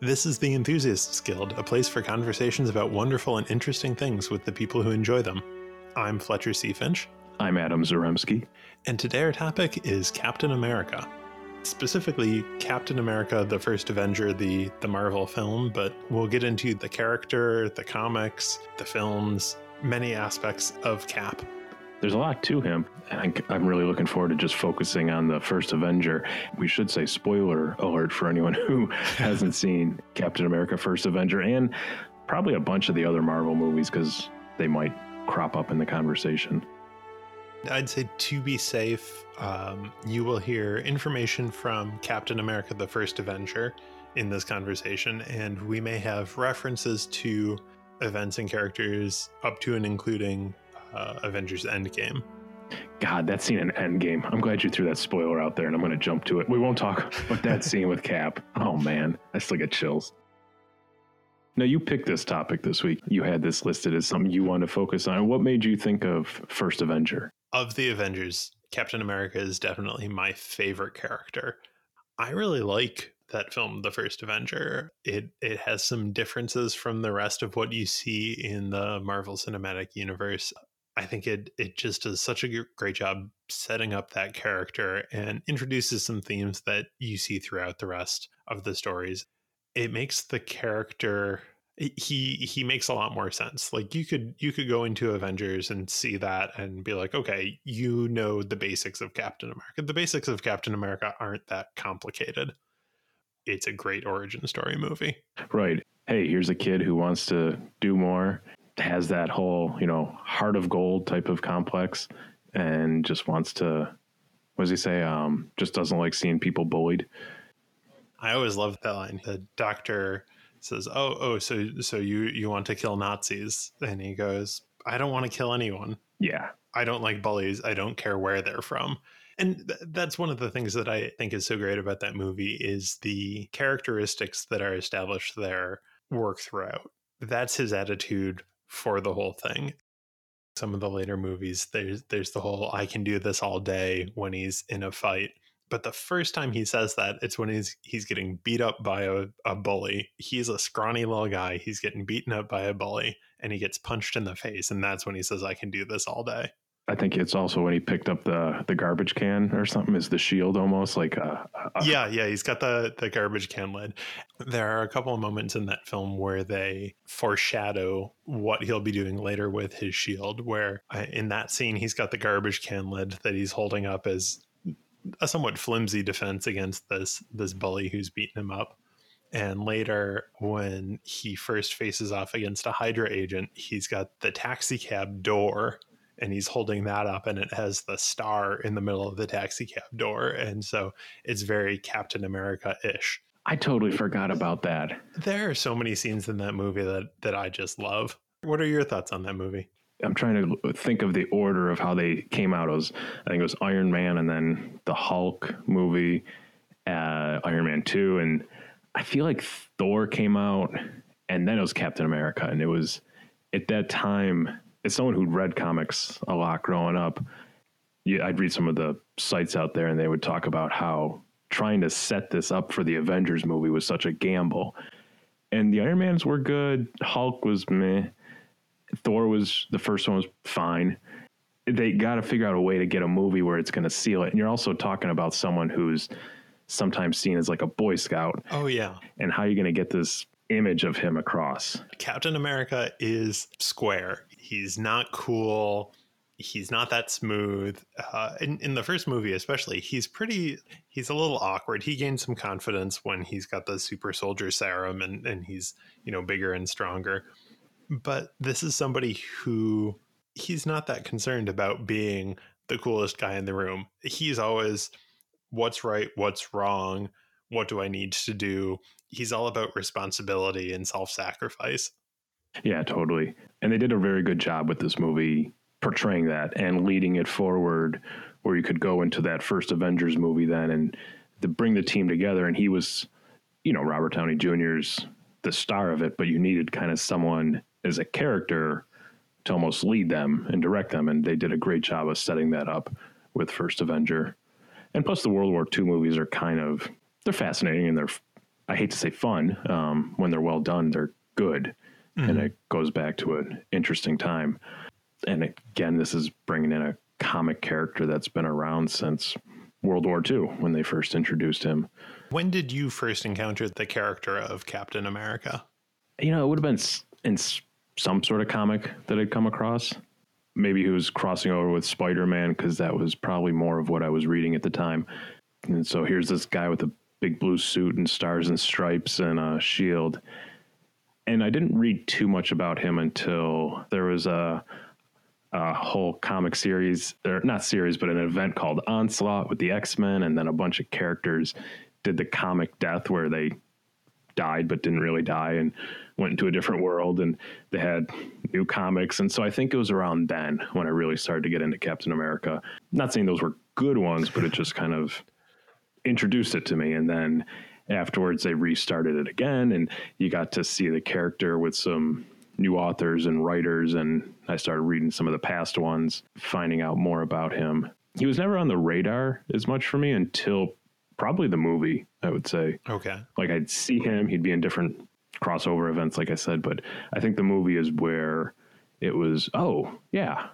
This is the Enthusiasts Guild, a place for conversations about wonderful and interesting things with the people who enjoy them. I'm Fletcher C. Finch. I'm Adam Zaremski. And today our topic is Captain America. Specifically, Captain America, the first Avenger, the, the Marvel film, but we'll get into the character, the comics, the films, many aspects of Cap there's a lot to him. And I'm really looking forward to just focusing on the first Avenger. We should say spoiler alert for anyone who hasn't seen Captain America First Avenger and probably a bunch of the other Marvel movies because they might crop up in the conversation. I'd say to be safe, um, you will hear information from Captain America the First Avenger in this conversation, and we may have references to events and characters up to and including uh, Avengers Endgame. God, that scene in Endgame. I'm glad you threw that spoiler out there, and I'm going to jump to it. We won't talk about that scene with Cap. Oh man, I still get chills. Now you picked this topic this week. You had this listed as something you want to focus on. What made you think of First Avenger? Of the Avengers, Captain America is definitely my favorite character. I really like that film, The First Avenger. It it has some differences from the rest of what you see in the Marvel Cinematic Universe. I think it it just does such a great job setting up that character and introduces some themes that you see throughout the rest of the stories. It makes the character he he makes a lot more sense. Like you could you could go into Avengers and see that and be like, okay, you know the basics of Captain America. The basics of Captain America aren't that complicated. It's a great origin story movie. Right. Hey, here's a kid who wants to do more has that whole you know heart of gold type of complex and just wants to what does he say? Um just doesn't like seeing people bullied. I always love that line the doctor says oh oh so so you you want to kill nazis? And he goes i don't want to kill anyone. Yeah. I don't like bullies. I don't care where they're from. And th- that's one of the things that i think is so great about that movie is the characteristics that are established there work throughout. That's his attitude for the whole thing. Some of the later movies, there's there's the whole I can do this all day when he's in a fight. But the first time he says that, it's when he's he's getting beat up by a, a bully. He's a scrawny little guy. He's getting beaten up by a bully and he gets punched in the face. And that's when he says, I can do this all day. I think it's also when he picked up the the garbage can or something is the shield almost like a, a, yeah yeah he's got the the garbage can lid. There are a couple of moments in that film where they foreshadow what he'll be doing later with his shield. Where uh, in that scene he's got the garbage can lid that he's holding up as a somewhat flimsy defense against this this bully who's beating him up. And later, when he first faces off against a Hydra agent, he's got the taxi cab door and he's holding that up and it has the star in the middle of the taxi cab door and so it's very captain america-ish. I totally forgot about that. There are so many scenes in that movie that that i just love. What are your thoughts on that movie? I'm trying to think of the order of how they came out. It was i think it was iron man and then the hulk movie uh, iron man 2 and i feel like thor came out and then it was captain america and it was at that time as someone who'd read comics a lot growing up, yeah, I'd read some of the sites out there and they would talk about how trying to set this up for the Avengers movie was such a gamble. And the Iron Mans were good. Hulk was meh. Thor was the first one was fine. They got to figure out a way to get a movie where it's going to seal it. And you're also talking about someone who's sometimes seen as like a Boy Scout. Oh yeah. And how are you going to get this image of him across? Captain America is square. He's not cool. He's not that smooth. Uh, in, in the first movie, especially, he's pretty. He's a little awkward. He gains some confidence when he's got the super soldier serum and and he's you know bigger and stronger. But this is somebody who he's not that concerned about being the coolest guy in the room. He's always what's right, what's wrong, what do I need to do. He's all about responsibility and self sacrifice. Yeah, totally. And they did a very good job with this movie portraying that and leading it forward where you could go into that first Avengers movie then and to bring the team together. And he was, you know, Robert Downey Jr.'s the star of it, but you needed kind of someone as a character to almost lead them and direct them. And they did a great job of setting that up with First Avenger. And plus, the World War II movies are kind of they're fascinating and they're I hate to say fun. Um, when they're well done, they're good, mm-hmm. and it goes back to an interesting time. And again, this is bringing in a comic character that's been around since World War II when they first introduced him. When did you first encounter the character of Captain America? You know, it would have been in some sort of comic that I'd come across. Maybe he was crossing over with Spider Man because that was probably more of what I was reading at the time. And so here's this guy with a big blue suit and stars and stripes and a shield. And I didn't read too much about him until there was a a whole comic series, or not series, but an event called Onslaught with the X Men, and then a bunch of characters did the comic death where they died but didn't really die and went into a different world, and they had new comics. And so I think it was around then when I really started to get into Captain America. Not saying those were good ones, but it just kind of introduced it to me, and then afterwards they restarted it again, and you got to see the character with some new authors and writers, and I started reading some of the past ones, finding out more about him. He was never on the radar as much for me until probably the movie, I would say. Okay. Like I'd see him, he'd be in different crossover events, like I said, but I think the movie is where it was, oh, yeah,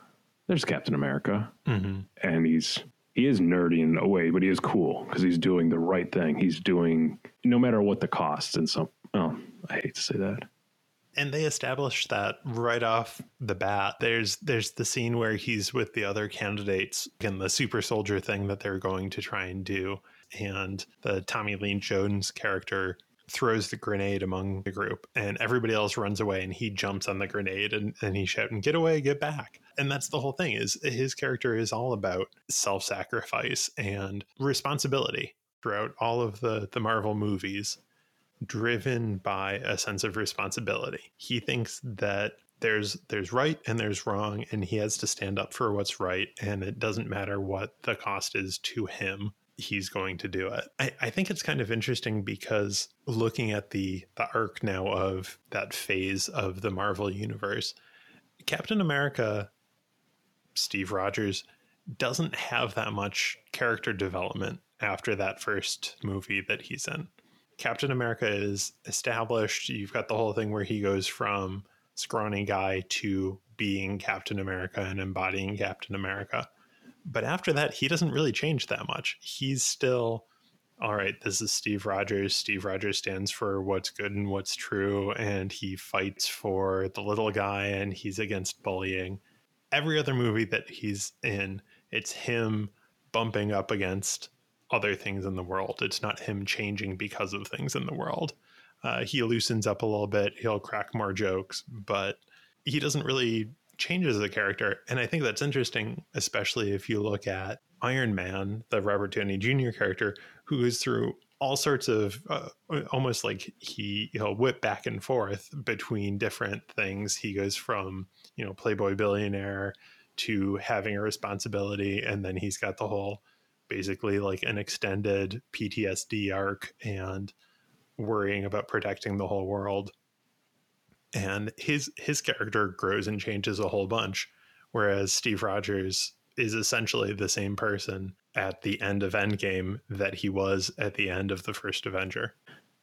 there's Captain America. Mm-hmm. And he's he is nerdy in a way, but he is cool because he's doing the right thing. He's doing no matter what the cost. And so, oh, I hate to say that and they establish that right off the bat there's there's the scene where he's with the other candidates in the super soldier thing that they're going to try and do and the tommy lee jones character throws the grenade among the group and everybody else runs away and he jumps on the grenade and, and he's shouting get away get back and that's the whole thing is his character is all about self-sacrifice and responsibility throughout all of the the marvel movies driven by a sense of responsibility. He thinks that there's there's right and there's wrong and he has to stand up for what's right and it doesn't matter what the cost is to him he's going to do it I, I think it's kind of interesting because looking at the the arc now of that phase of the marvel universe captain america steve rogers doesn't have that much character development after that first movie that he's in Captain America is established. You've got the whole thing where he goes from scrawny guy to being Captain America and embodying Captain America. But after that, he doesn't really change that much. He's still, all right, this is Steve Rogers. Steve Rogers stands for what's good and what's true, and he fights for the little guy and he's against bullying. Every other movie that he's in, it's him bumping up against other things in the world. It's not him changing because of things in the world. Uh, he loosens up a little bit. He'll crack more jokes, but he doesn't really change the character. And I think that's interesting, especially if you look at Iron Man, the Robert Downey Jr. character, who goes through all sorts of uh, almost like he he'll whip back and forth between different things. He goes from you know Playboy billionaire to having a responsibility, and then he's got the whole basically like an extended PTSD arc and worrying about protecting the whole world. And his his character grows and changes a whole bunch, whereas Steve Rogers is essentially the same person at the end of Endgame that he was at the end of the first Avenger.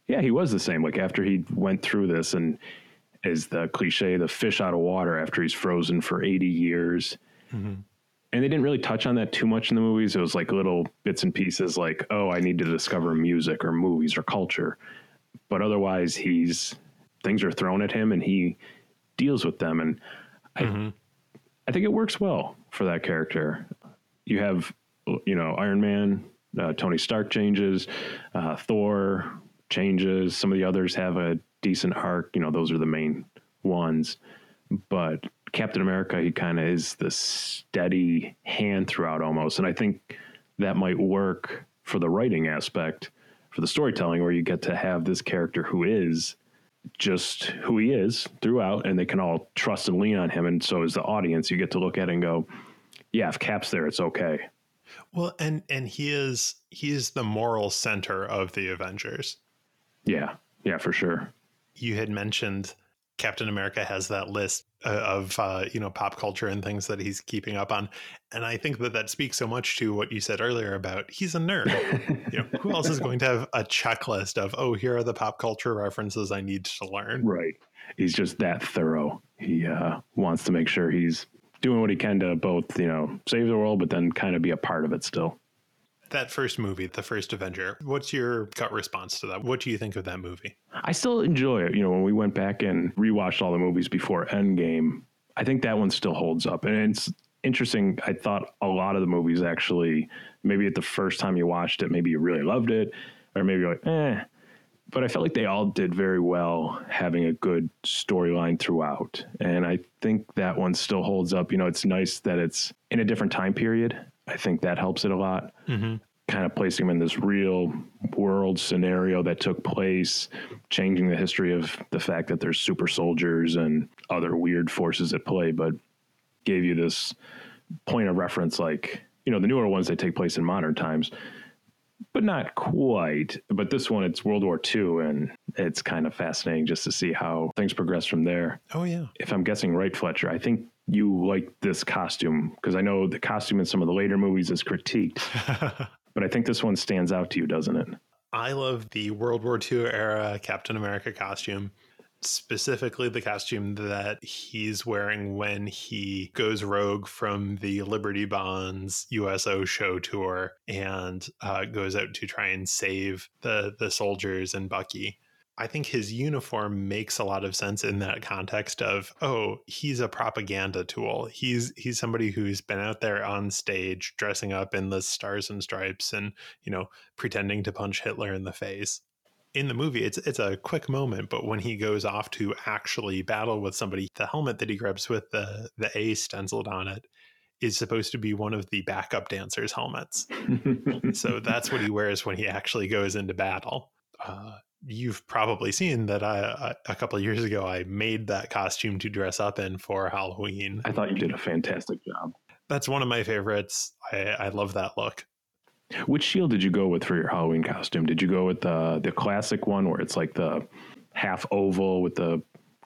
Yeah, he was the same. Like after he went through this and is the cliche, the fish out of water after he's frozen for 80 years. Mm-hmm and they didn't really touch on that too much in the movies. It was like little bits and pieces, like, oh, I need to discover music or movies or culture. But otherwise, he's things are thrown at him and he deals with them. And mm-hmm. I, I think it works well for that character. You have, you know, Iron Man, uh, Tony Stark changes, uh, Thor changes. Some of the others have a decent arc. You know, those are the main ones. But Captain America, he kind of is the steady hand throughout almost. And I think that might work for the writing aspect, for the storytelling, where you get to have this character who is just who he is throughout, and they can all trust and lean on him. And so, as the audience, you get to look at it and go, yeah, if Cap's there, it's okay. Well, and and he is he is the moral center of the Avengers. Yeah, yeah, for sure. You had mentioned Captain America has that list uh, of uh, you know pop culture and things that he's keeping up on, and I think that that speaks so much to what you said earlier about he's a nerd. you know, who else is going to have a checklist of oh here are the pop culture references I need to learn? Right. He's just that thorough. He uh, wants to make sure he's doing what he can to both you know save the world, but then kind of be a part of it still that first movie, the first Avenger, what's your gut response to that? What do you think of that movie? I still enjoy it. You know, when we went back and rewatched all the movies before Endgame, I think that one still holds up. And it's interesting. I thought a lot of the movies actually, maybe at the first time you watched it, maybe you really loved it, or maybe you're like, eh. But I felt like they all did very well having a good storyline throughout. And I think that one still holds up. You know, it's nice that it's in a different time period I think that helps it a lot. Mm-hmm. Kind of placing them in this real world scenario that took place, changing the history of the fact that there's super soldiers and other weird forces at play, but gave you this point of reference like, you know, the newer ones that take place in modern times, but not quite. But this one, it's World War II, and it's kind of fascinating just to see how things progress from there. Oh, yeah. If I'm guessing right, Fletcher, I think you like this costume because I know the costume in some of the later movies is critiqued, but I think this one stands out to you, doesn't it? I love the World War II era Captain America costume, specifically the costume that he's wearing when he goes rogue from the Liberty Bonds USO show tour and uh, goes out to try and save the the soldiers and Bucky. I think his uniform makes a lot of sense in that context of oh he's a propaganda tool. He's he's somebody who's been out there on stage dressing up in the stars and stripes and you know pretending to punch Hitler in the face. In the movie it's it's a quick moment but when he goes off to actually battle with somebody the helmet that he grabs with the the A stenciled on it is supposed to be one of the backup dancers helmets. So that's what he wears when he actually goes into battle. Uh, you've probably seen that I, a couple of years ago I made that costume to dress up in for Halloween. I thought you did a fantastic job. That's one of my favorites. I, I love that look. Which shield did you go with for your Halloween costume? Did you go with the the classic one where it's like the half oval with the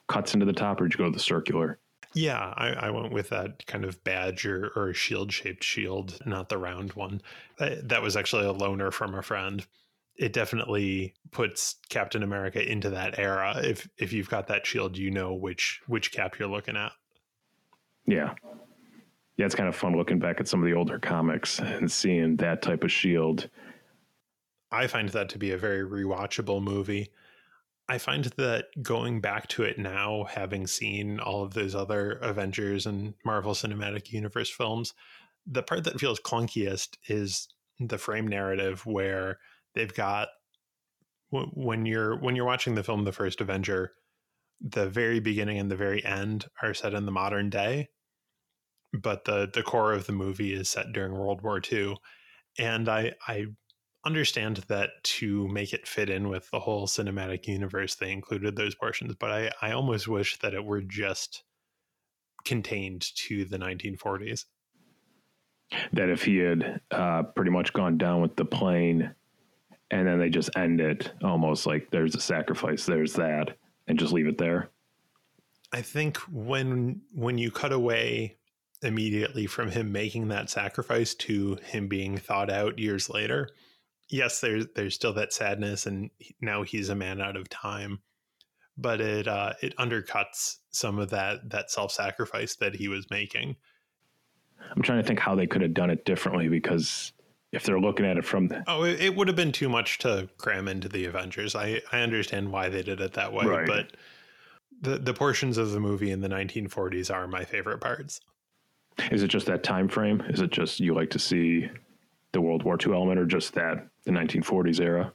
cuts into the top, or did you go with the circular? Yeah, I, I, went with that kind of badge or, or shield shaped shield, not the round one. That was actually a loaner from a friend it definitely puts Captain America into that era. If if you've got that shield, you know which which cap you're looking at. Yeah. Yeah, it's kind of fun looking back at some of the older comics and seeing that type of shield. I find that to be a very rewatchable movie. I find that going back to it now, having seen all of those other Avengers and Marvel Cinematic Universe films, the part that feels clunkiest is the frame narrative where they've got when you're when you're watching the film the first avenger the very beginning and the very end are set in the modern day but the the core of the movie is set during world war ii and i i understand that to make it fit in with the whole cinematic universe they included those portions but i i almost wish that it were just contained to the 1940s that if he had uh, pretty much gone down with the plane and then they just end it almost like there's a sacrifice, there's that, and just leave it there. I think when when you cut away immediately from him making that sacrifice to him being thought out years later, yes, there's there's still that sadness, and now he's a man out of time. But it uh, it undercuts some of that that self sacrifice that he was making. I'm trying to think how they could have done it differently because if they're looking at it from the oh it, would have been too much to cram into the avengers i i understand why they did it that way right. but the the portions of the movie in the 1940s are my favorite parts is it just that time frame is it just you like to see the world war ii element or just that the 1940s era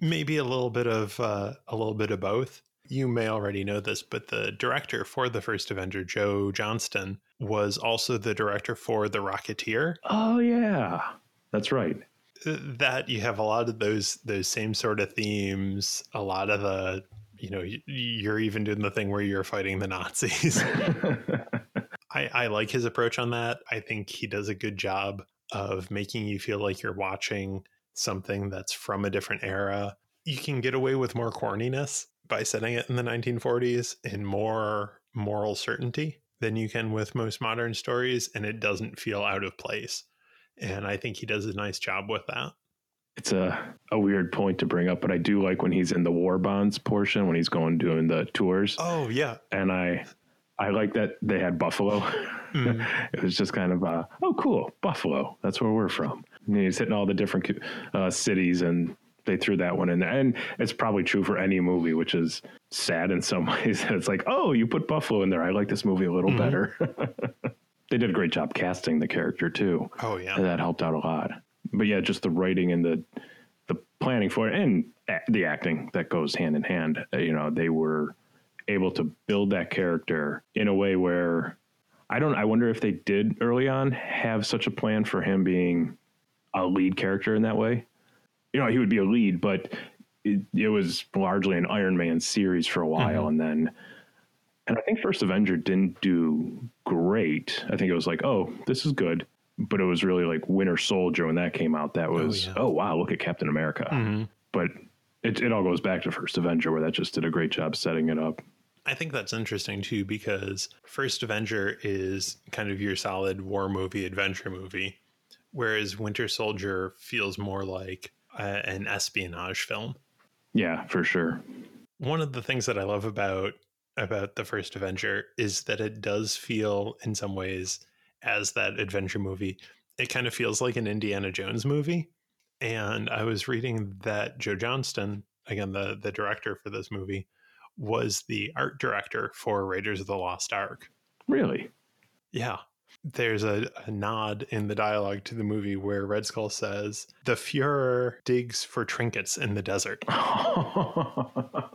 maybe a little bit of uh, a little bit of both you may already know this, but the director for the first Avenger, Joe Johnston, was also the director for The Rocketeer. Oh, yeah. That's right. That you have a lot of those those same sort of themes. A lot of the you know you're even doing the thing where you're fighting the Nazis. I, I like his approach on that. I think he does a good job of making you feel like you're watching something that's from a different era. You can get away with more corniness by setting it in the 1940s in more moral certainty than you can with most modern stories, and it doesn't feel out of place. And I think he does a nice job with that. It's a, a weird point to bring up, but I do like when he's in the war bonds portion when he's going doing the tours. Oh yeah, and I I like that they had Buffalo. Mm. it was just kind of uh, oh cool Buffalo. That's where we're from. And he's hitting all the different uh, cities and they threw that one in there. And it's probably true for any movie, which is sad in some ways. it's like, oh, you put Buffalo in there. I like this movie a little mm-hmm. better. they did a great job casting the character too. Oh yeah, that helped out a lot. But yeah, just the writing and the the planning for it and the acting that goes hand in hand. Uh, you know, they were able to build that character in a way where I don't. I wonder if they did early on have such a plan for him being a lead character in that way you know, he would be a lead, but it, it was largely an Iron Man series for a while, mm-hmm. and then. And I think First Avenger didn't do great. I think it was like, oh, this is good, but it was really like Winter Soldier when that came out. That oh, was, oh, yeah. oh wow, look at Captain America. Mm-hmm. But it, it all goes back to First Avenger, where that just did a great job setting it up. I think that's interesting too because First Avenger is kind of your solid war movie, adventure movie, whereas Winter Soldier feels more like uh, an espionage film. Yeah, for sure. One of the things that I love about about the first Avenger is that it does feel in some ways as that adventure movie. It kind of feels like an Indiana Jones movie. And I was reading that Joe Johnston, again the the director for this movie, was the art director for Raiders of the Lost Ark. Really? Yeah there's a, a, nod in the dialogue to the movie where Red Skull says, The Fuhrer digs for trinkets in the desert.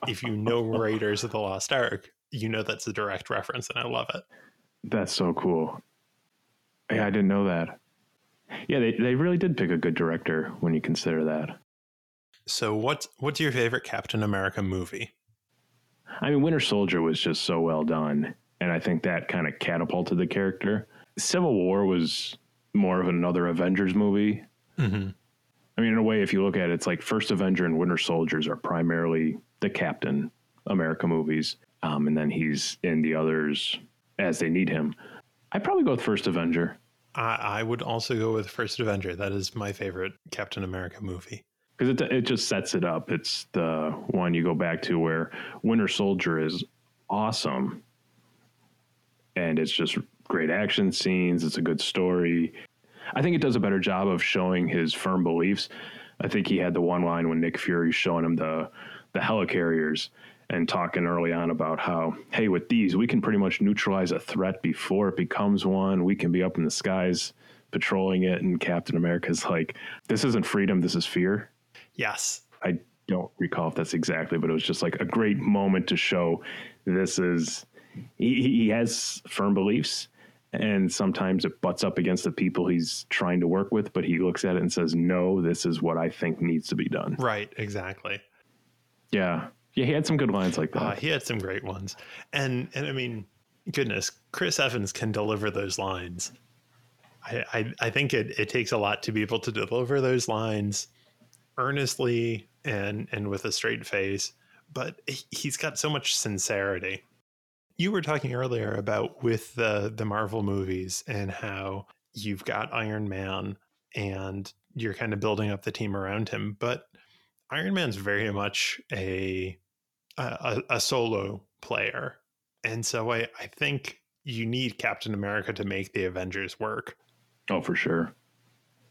if you know Raiders of the Lost Ark, you know that's a direct reference, and I love it. That's so cool. Yeah, I didn't know that. Yeah, they, they really did pick a good director when you consider that. So, what's what's your favorite Captain America movie? I mean, Winter Soldier was just so well done, and I think that kind of catapulted the character. Civil War was more of another Avengers movie. Mm-hmm. I mean, in a way, if you look at it, it's like First Avenger and Winter Soldiers are primarily the Captain America movies, um, and then he's in the others as they need him. I'd probably go with First Avenger. I, I would also go with First Avenger. That is my favorite Captain America movie because it it just sets it up. It's the one you go back to where Winter Soldier is awesome, and it's just great action scenes. It's a good story. I think it does a better job of showing his firm beliefs. I think he had the one line when Nick Fury showing him the the helicarriers and talking early on about how, hey, with these we can pretty much neutralize a threat before it becomes one. We can be up in the skies patrolling it, and Captain America's like, this isn't freedom, this is fear. Yes. I don't recall if that's exactly, but it was just like a great moment to show this is he, he has firm beliefs and sometimes it butts up against the people he's trying to work with but he looks at it and says no this is what i think needs to be done. Right exactly. Yeah. Yeah he had some good lines like that. Uh, he had some great ones. And and i mean goodness chris evans can deliver those lines. I i, I think it, it takes a lot to be able to deliver those lines earnestly and and with a straight face but he's got so much sincerity you were talking earlier about with the the Marvel movies and how you've got Iron Man and you're kind of building up the team around him, but Iron Man's very much a a, a solo player, and so I I think you need Captain America to make the Avengers work. Oh, for sure.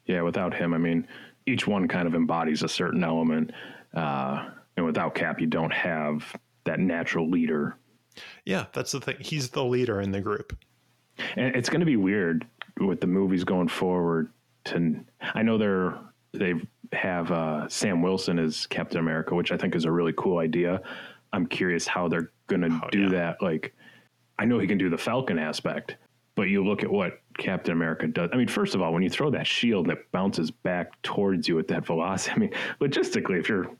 Yeah, without him, I mean, each one kind of embodies a certain element, uh, and without Cap, you don't have that natural leader yeah, that's the thing. He's the leader in the group. And it's going to be weird with the movies going forward. To I know they're they have uh, Sam Wilson as Captain America, which I think is a really cool idea. I'm curious how they're going to oh, do yeah. that. Like, I know he can do the Falcon aspect, but you look at what Captain America does. I mean, first of all, when you throw that shield and it bounces back towards you at that velocity, I mean, logistically, if you're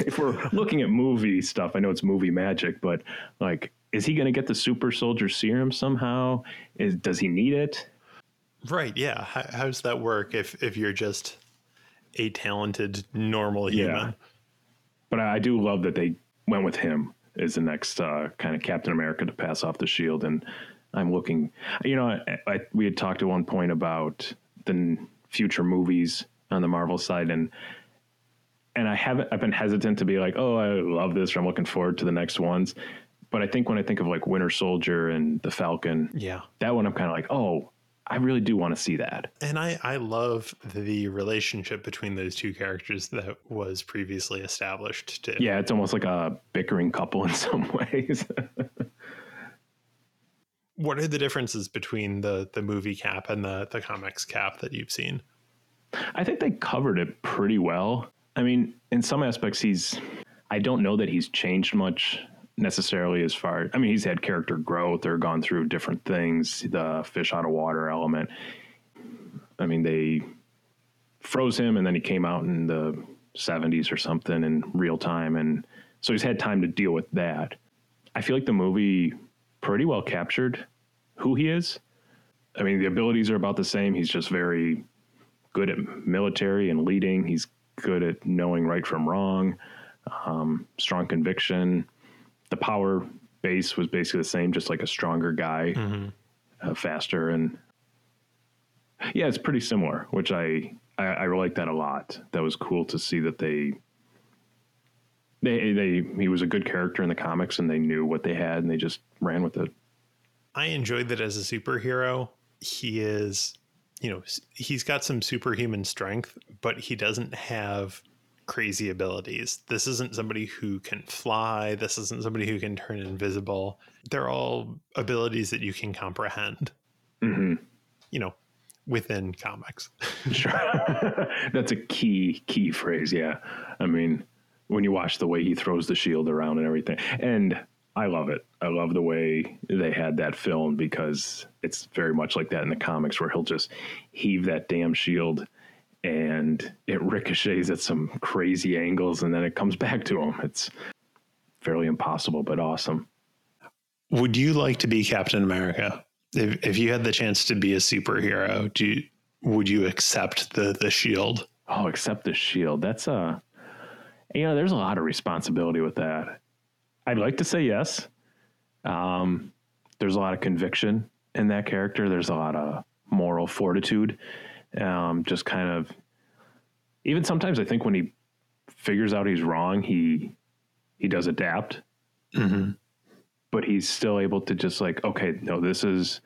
if we're looking at movie stuff, I know it's movie magic, but like is he going to get the super soldier serum somehow? Is does he need it? Right. Yeah. How, how does that work if if you're just a talented normal human? Yeah. But I do love that they went with him as the next uh, kind of Captain America to pass off the shield, and I'm looking. You know, I, I, we had talked at one point about the future movies on the Marvel side, and and I haven't. I've been hesitant to be like, oh, I love this, or I'm looking forward to the next ones. But I think when I think of like Winter Soldier and the Falcon, yeah, that one I'm kind of like, oh, I really do want to see that. And I, I love the relationship between those two characters that was previously established too. Yeah, it's almost like a bickering couple in some ways. what are the differences between the the movie cap and the the comics cap that you've seen? I think they covered it pretty well. I mean, in some aspects he's I don't know that he's changed much necessarily as far I mean he's had character growth or gone through different things the fish out of water element. I mean they froze him and then he came out in the 70s or something in real time. And so he's had time to deal with that. I feel like the movie pretty well captured who he is. I mean the abilities are about the same. He's just very good at military and leading. He's good at knowing right from wrong um, strong conviction the power base was basically the same, just like a stronger guy, mm-hmm. uh, faster, and yeah, it's pretty similar. Which I, I I like that a lot. That was cool to see that they they they he was a good character in the comics, and they knew what they had, and they just ran with it. I enjoyed that as a superhero. He is, you know, he's got some superhuman strength, but he doesn't have crazy abilities. This isn't somebody who can fly. This isn't somebody who can turn invisible. They're all abilities that you can comprehend. Mm-hmm. You know, within comics. sure. That's a key, key phrase. Yeah. I mean, when you watch the way he throws the shield around and everything. And I love it. I love the way they had that film because it's very much like that in the comics where he'll just heave that damn shield and it ricochets at some crazy angles and then it comes back to him. It's fairly impossible, but awesome. Would you like to be Captain America? If, if you had the chance to be a superhero, do you, would you accept the, the shield? Oh, accept the shield. That's a, you know, there's a lot of responsibility with that. I'd like to say yes. Um, there's a lot of conviction in that character. There's a lot of moral fortitude um, just kind of, even sometimes I think when he figures out he's wrong, he he does adapt. Mm-hmm. But he's still able to just like, okay, no, this is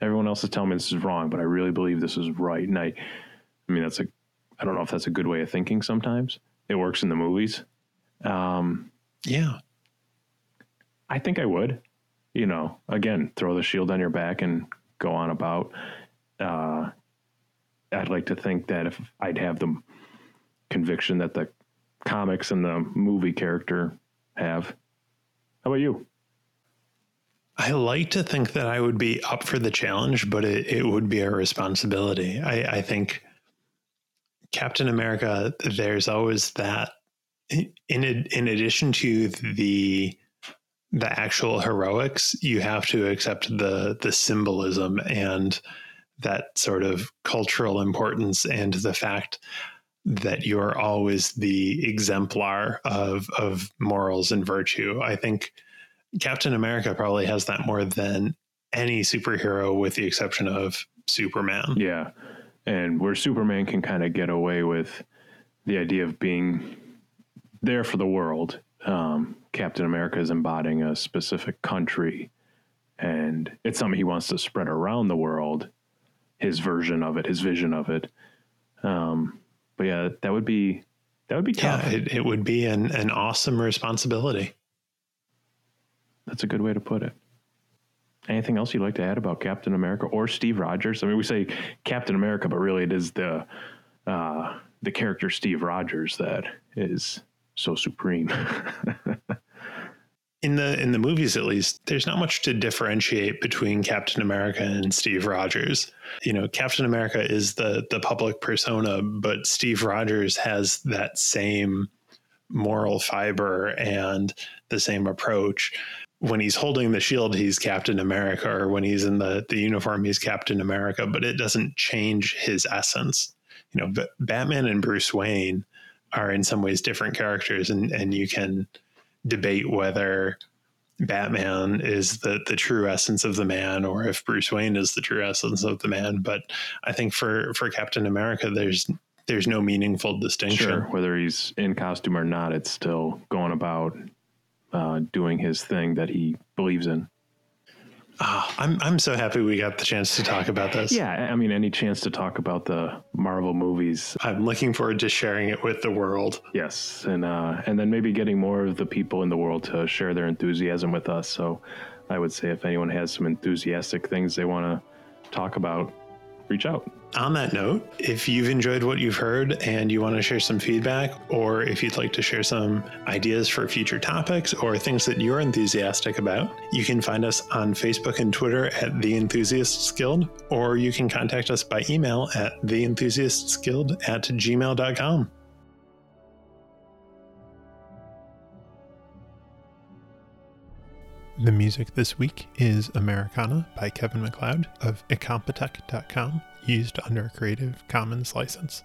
everyone else is telling me this is wrong, but I really believe this is right. And I, I mean, that's a, I don't know if that's a good way of thinking. Sometimes it works in the movies. Um, yeah, I think I would. You know, again, throw the shield on your back and go on about. Uh, I'd like to think that if I'd have the conviction that the comics and the movie character have. How about you? I like to think that I would be up for the challenge, but it, it would be a responsibility. I, I think Captain America, there's always that in in addition to the the actual heroics, you have to accept the the symbolism and that sort of cultural importance and the fact that you're always the exemplar of of morals and virtue. I think Captain America probably has that more than any superhero with the exception of Superman. Yeah. And where Superman can kind of get away with the idea of being there for the world, um, Captain America is embodying a specific country and it's something he wants to spread around the world his version of it, his vision of it. Um, but yeah, that would be that would be tough. Yeah, it, it would be an, an awesome responsibility. That's a good way to put it. Anything else you'd like to add about Captain America or Steve Rogers? I mean, we say Captain America, but really it is the uh, the character Steve Rogers that is so supreme. in the in the movies at least there's not much to differentiate between captain america and steve rogers. You know captain america is the the public persona but steve rogers has that same moral fiber and the same approach. When he's holding the shield he's captain america or when he's in the the uniform he's captain america but it doesn't change his essence. You know batman and bruce wayne are in some ways different characters and and you can debate whether Batman is the the true essence of the man or if Bruce Wayne is the true essence of the man. But I think for for Captain America, there's there's no meaningful distinction. Sure, whether he's in costume or not, it's still going about uh, doing his thing that he believes in. Oh, I'm I'm so happy we got the chance to talk about this. Yeah, I mean, any chance to talk about the Marvel movies. I'm looking forward to sharing it with the world. Yes, and uh, and then maybe getting more of the people in the world to share their enthusiasm with us. So, I would say if anyone has some enthusiastic things they want to talk about, reach out. On that note, if you've enjoyed what you've heard and you want to share some feedback, or if you'd like to share some ideas for future topics or things that you're enthusiastic about, you can find us on Facebook and Twitter at The Enthusiasts Guild, or you can contact us by email at theenthusiastsguild at gmail.com. The music this week is Americana by Kevin MacLeod of incompetech.com used under a Creative Commons license.